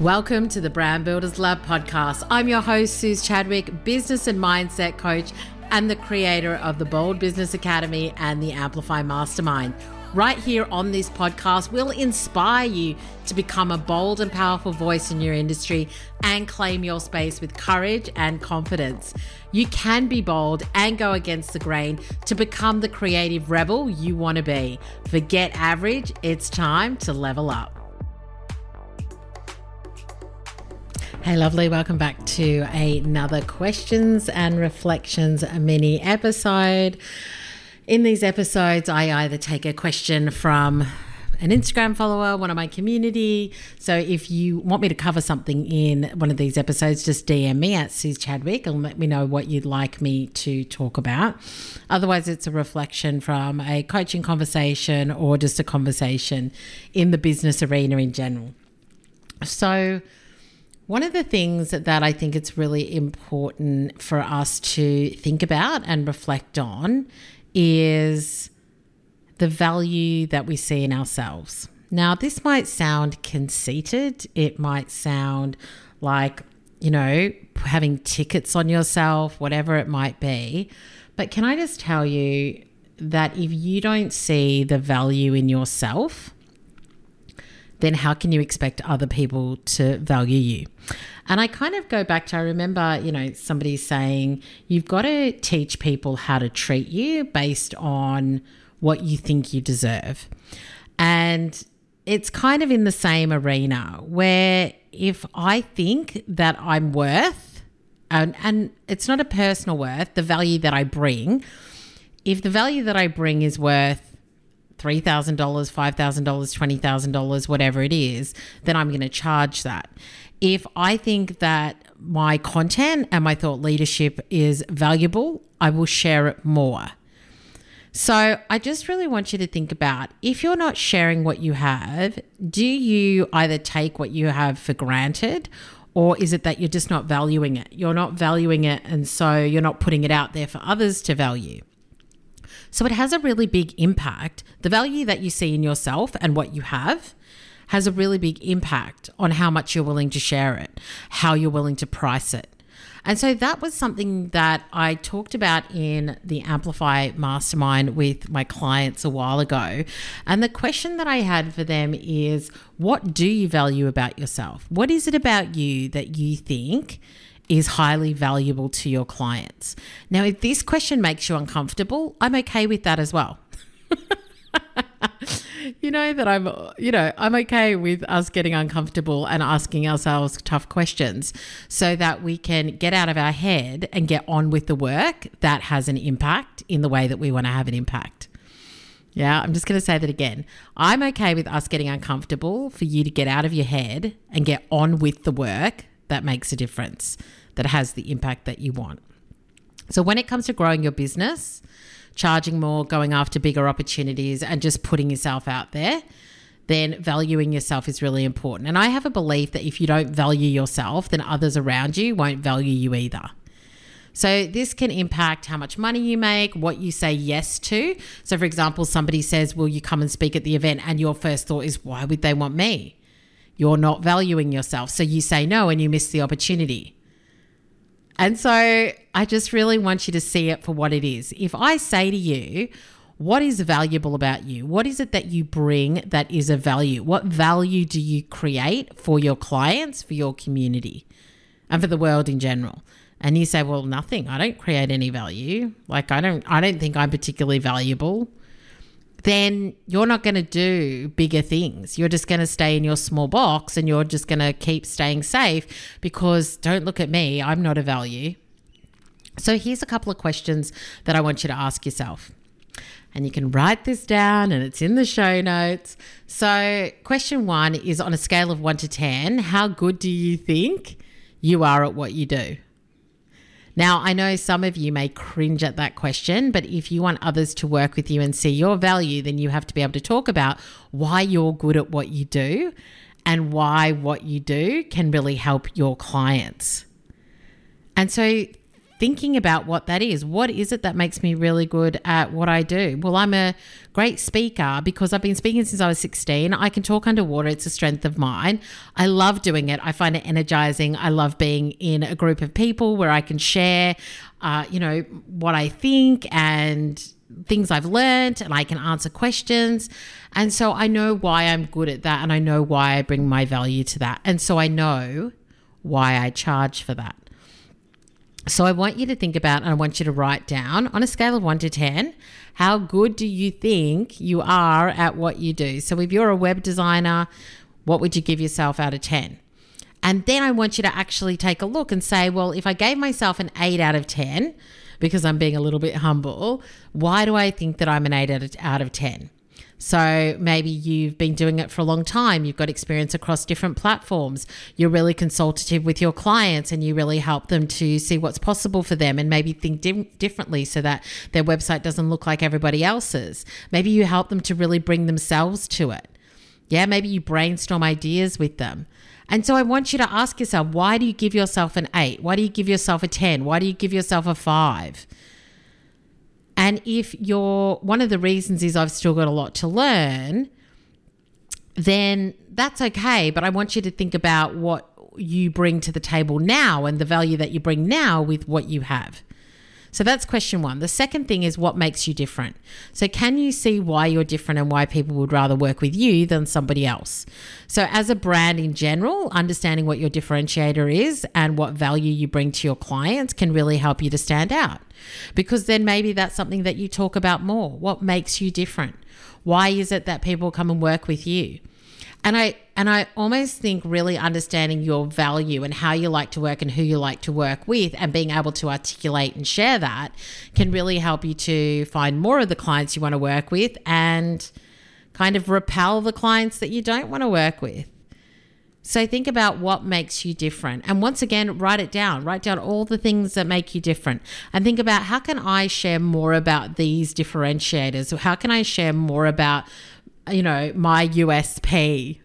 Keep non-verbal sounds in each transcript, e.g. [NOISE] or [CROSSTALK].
Welcome to the Brand Builders Lab podcast. I'm your host, Suzi Chadwick, business and mindset coach, and the creator of the Bold Business Academy and the Amplify Mastermind. Right here on this podcast, we'll inspire you to become a bold and powerful voice in your industry and claim your space with courage and confidence. You can be bold and go against the grain to become the creative rebel you want to be. Forget average, it's time to level up. Hey, lovely. Welcome back to another questions and reflections mini episode. In these episodes, I either take a question from an Instagram follower, one of my community. So if you want me to cover something in one of these episodes, just DM me at Suzi Chadwick and let me know what you'd like me to talk about. Otherwise, it's a reflection from a coaching conversation or just a conversation in the business arena in general. So, one of the things that I think it's really important for us to think about and reflect on is the value that we see in ourselves. Now, this might sound conceited, it might sound like, you know, having tickets on yourself, whatever it might be. But can I just tell you that if you don't see the value in yourself, then how can you expect other people to value you? And I kind of go back to I remember, you know, somebody saying you've got to teach people how to treat you based on what you think you deserve. And it's kind of in the same arena where if I think that I'm worth, and, and it's not a personal worth, the value that I bring, if the value that I bring is worth $3,000, $5,000, $20,000, whatever it is, then I'm going to charge that. If I think that my content and my thought leadership is valuable, I will share it more. So I just really want you to think about if you're not sharing what you have, do you either take what you have for granted or is it that you're just not valuing it? You're not valuing it, and so you're not putting it out there for others to value. So it has a really big impact. The value that you see in yourself and what you have has a really big impact on how much you're willing to share it, how you're willing to price it. And so that was something that I talked about in the Amplify Mastermind with my clients a while ago. And the question that I had for them is what do you value about yourself? What is it about you that you think is highly valuable to your clients? Now, if this question makes you uncomfortable, I'm okay with that as well. [LAUGHS] you know that I'm, you know, I'm okay with us getting uncomfortable and asking ourselves tough questions so that we can get out of our head and get on with the work that has an impact in the way that we want to have an impact. Yeah, I'm just going to say that again. I'm okay with us getting uncomfortable for you to get out of your head and get on with the work that makes a difference, that has the impact that you want. So, when it comes to growing your business, charging more, going after bigger opportunities, and just putting yourself out there, then valuing yourself is really important. And I have a belief that if you don't value yourself, then others around you won't value you either. So, this can impact how much money you make, what you say yes to. So, for example, somebody says, Will you come and speak at the event? And your first thought is, Why would they want me? You're not valuing yourself. So, you say no and you miss the opportunity. And so I just really want you to see it for what it is. If I say to you, what is valuable about you? What is it that you bring that is a value? What value do you create for your clients, for your community, and for the world in general? And you say, "Well, nothing. I don't create any value. Like I don't I don't think I'm particularly valuable." Then you're not going to do bigger things. You're just going to stay in your small box and you're just going to keep staying safe because don't look at me, I'm not a value. So here's a couple of questions that I want you to ask yourself. And you can write this down and it's in the show notes. So, question one is on a scale of one to 10, how good do you think you are at what you do? Now, I know some of you may cringe at that question, but if you want others to work with you and see your value, then you have to be able to talk about why you're good at what you do and why what you do can really help your clients. And so thinking about what that is. What is it that makes me really good at what I do? Well, I'm a great speaker because I've been speaking since I was 16. I can talk underwater, it's a strength of mine. I love doing it, I find it energizing. I love being in a group of people where I can share, uh, you know, what I think and things I've learned and I can answer questions. And so I know why I'm good at that and I know why I bring my value to that. And so I know why I charge for that. So I want you to think about and I want you to write down on a scale of 1 to 10 how good do you think you are at what you do? So if you're a web designer, what would you give yourself out of 10? And then I want you to actually take a look and say, well, if I gave myself an 8 out of 10 because I'm being a little bit humble, why do I think that I'm an 8 out of 10? So maybe you've been doing it for a long time, you've got experience across different platforms, you're really consultative with your clients, and you really help them to see what's possible for them and maybe think di- differently so that their website doesn't look like everybody else's. Maybe you help them to really bring themselves to it. Yeah, maybe you brainstorm ideas with them. And so I want you to ask yourself why do you give yourself an eight? Why do you give yourself a 10? Why do you give yourself a five? And if you're one of the reasons is I've still got a lot to learn, then that's okay. But I want you to think about what you bring to the table now and the value that you bring now with what you have. So that's question one. The second thing is what makes you different. So, can you see why you're different and why people would rather work with you than somebody else? So, as a brand in general, understanding what your differentiator is and what value you bring to your clients can really help you to stand out. Because then maybe that's something that you talk about more. What makes you different? Why is it that people come and work with you? And I and I almost think really understanding your value and how you like to work and who you like to work with and being able to articulate and share that can really help you to find more of the clients you want to work with and kind of repel the clients that you don't want to work with. So think about what makes you different. And once again, write it down. Write down all the things that make you different. And think about how can I share more about these differentiators? How can I share more about you know, my USP.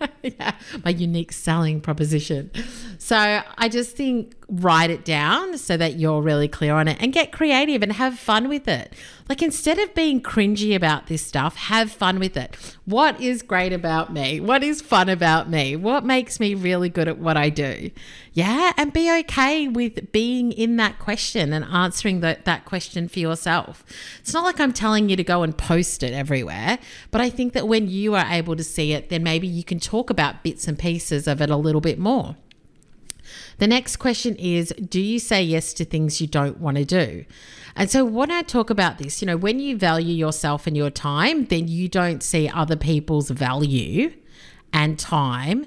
[LAUGHS] [LAUGHS] yeah, my unique selling proposition. So I just think write it down so that you're really clear on it and get creative and have fun with it. Like instead of being cringy about this stuff, have fun with it. What is great about me? What is fun about me? What makes me really good at what I do? Yeah, and be okay with being in that question and answering the, that question for yourself. It's not like I'm telling you to go and post it everywhere, but I think that when you are able to see it, then maybe you can talk about bits and pieces of it a little bit more. The next question is Do you say yes to things you don't want to do? And so, when I talk about this, you know, when you value yourself and your time, then you don't see other people's value and time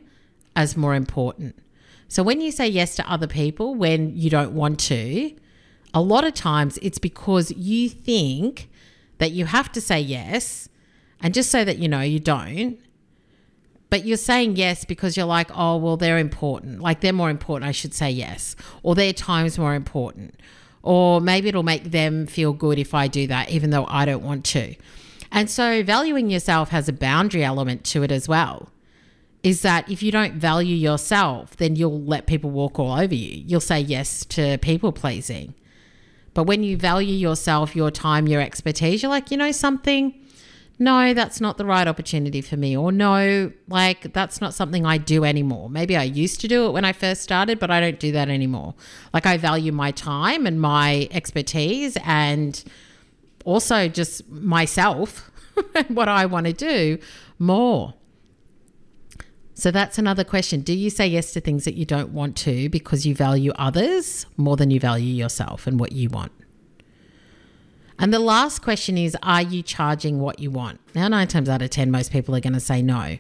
as more important. So, when you say yes to other people when you don't want to, a lot of times it's because you think that you have to say yes. And just so that you know, you don't but you're saying yes because you're like, oh, well, they're important. Like they're more important. I should say yes. Or their time's more important. Or maybe it'll make them feel good if I do that, even though I don't want to. And so valuing yourself has a boundary element to it as well. Is that if you don't value yourself, then you'll let people walk all over you. You'll say yes to people pleasing. But when you value yourself, your time, your expertise, you're like, you know something? No, that's not the right opportunity for me, or no, like that's not something I do anymore. Maybe I used to do it when I first started, but I don't do that anymore. Like I value my time and my expertise and also just myself [LAUGHS] and what I want to do more. So that's another question. Do you say yes to things that you don't want to because you value others more than you value yourself and what you want? And the last question is Are you charging what you want? Now, nine times out of 10, most people are going to say no.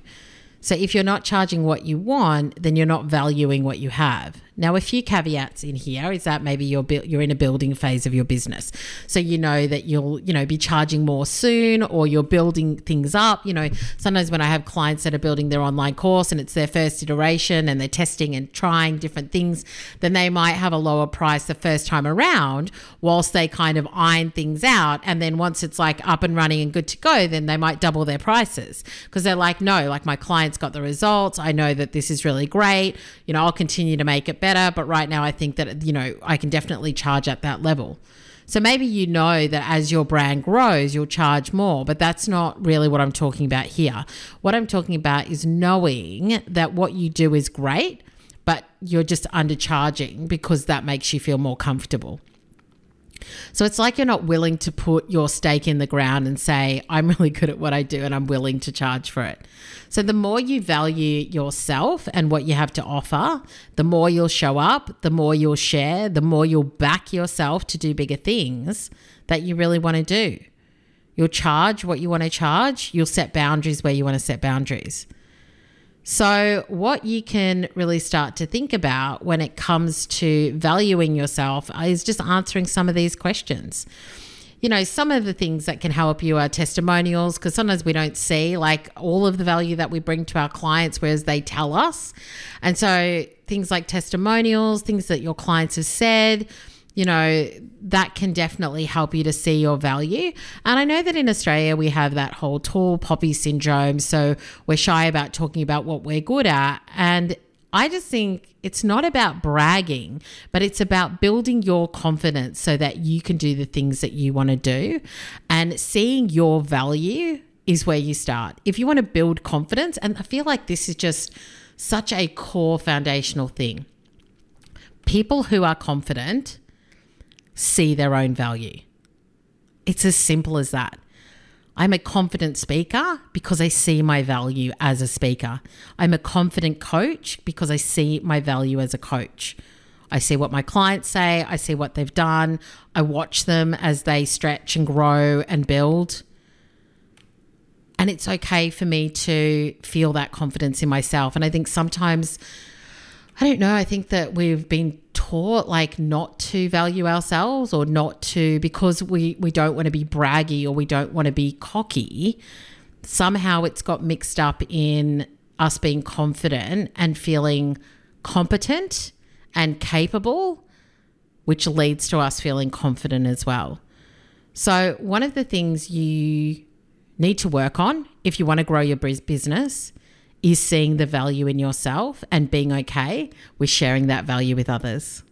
So if you're not charging what you want, then you're not valuing what you have. Now, a few caveats in here is that maybe you're bu- you're in a building phase of your business, so you know that you'll you know be charging more soon, or you're building things up. You know, sometimes when I have clients that are building their online course and it's their first iteration and they're testing and trying different things, then they might have a lower price the first time around, whilst they kind of iron things out, and then once it's like up and running and good to go, then they might double their prices because they're like, no, like my clients got the results. I know that this is really great. You know, I'll continue to make it better, but right now I think that, you know, I can definitely charge at that level. So maybe you know that as your brand grows, you'll charge more, but that's not really what I'm talking about here. What I'm talking about is knowing that what you do is great, but you're just undercharging because that makes you feel more comfortable. So it's like you're not willing to put your stake in the ground and say, I'm really good at what I do and I'm willing to charge for it. So the more you value yourself and what you have to offer, the more you'll show up, the more you'll share, the more you'll back yourself to do bigger things that you really want to do. You'll charge what you want to charge, you'll set boundaries where you want to set boundaries. So, what you can really start to think about when it comes to valuing yourself is just answering some of these questions. You know, some of the things that can help you are testimonials because sometimes we don't see like all of the value that we bring to our clients, whereas they tell us. And so, things like testimonials, things that your clients have said, you know, that can definitely help you to see your value. And I know that in Australia, we have that whole tall poppy syndrome. So we're shy about talking about what we're good at. And I just think it's not about bragging, but it's about building your confidence so that you can do the things that you want to do. And seeing your value is where you start. If you want to build confidence, and I feel like this is just such a core foundational thing. People who are confident see their own value. It's as simple as that. I'm a confident speaker because I see my value as a speaker. I'm a confident coach because I see my value as a coach. I see what my clients say, I see what they've done, I watch them as they stretch and grow and build. And it's okay for me to feel that confidence in myself. And I think sometimes, I don't know, I think that we've been taught like not to value ourselves or not to because we we don't want to be braggy or we don't want to be cocky. Somehow it's got mixed up in us being confident and feeling competent and capable which leads to us feeling confident as well. So one of the things you need to work on if you want to grow your business is seeing the value in yourself and being okay with sharing that value with others.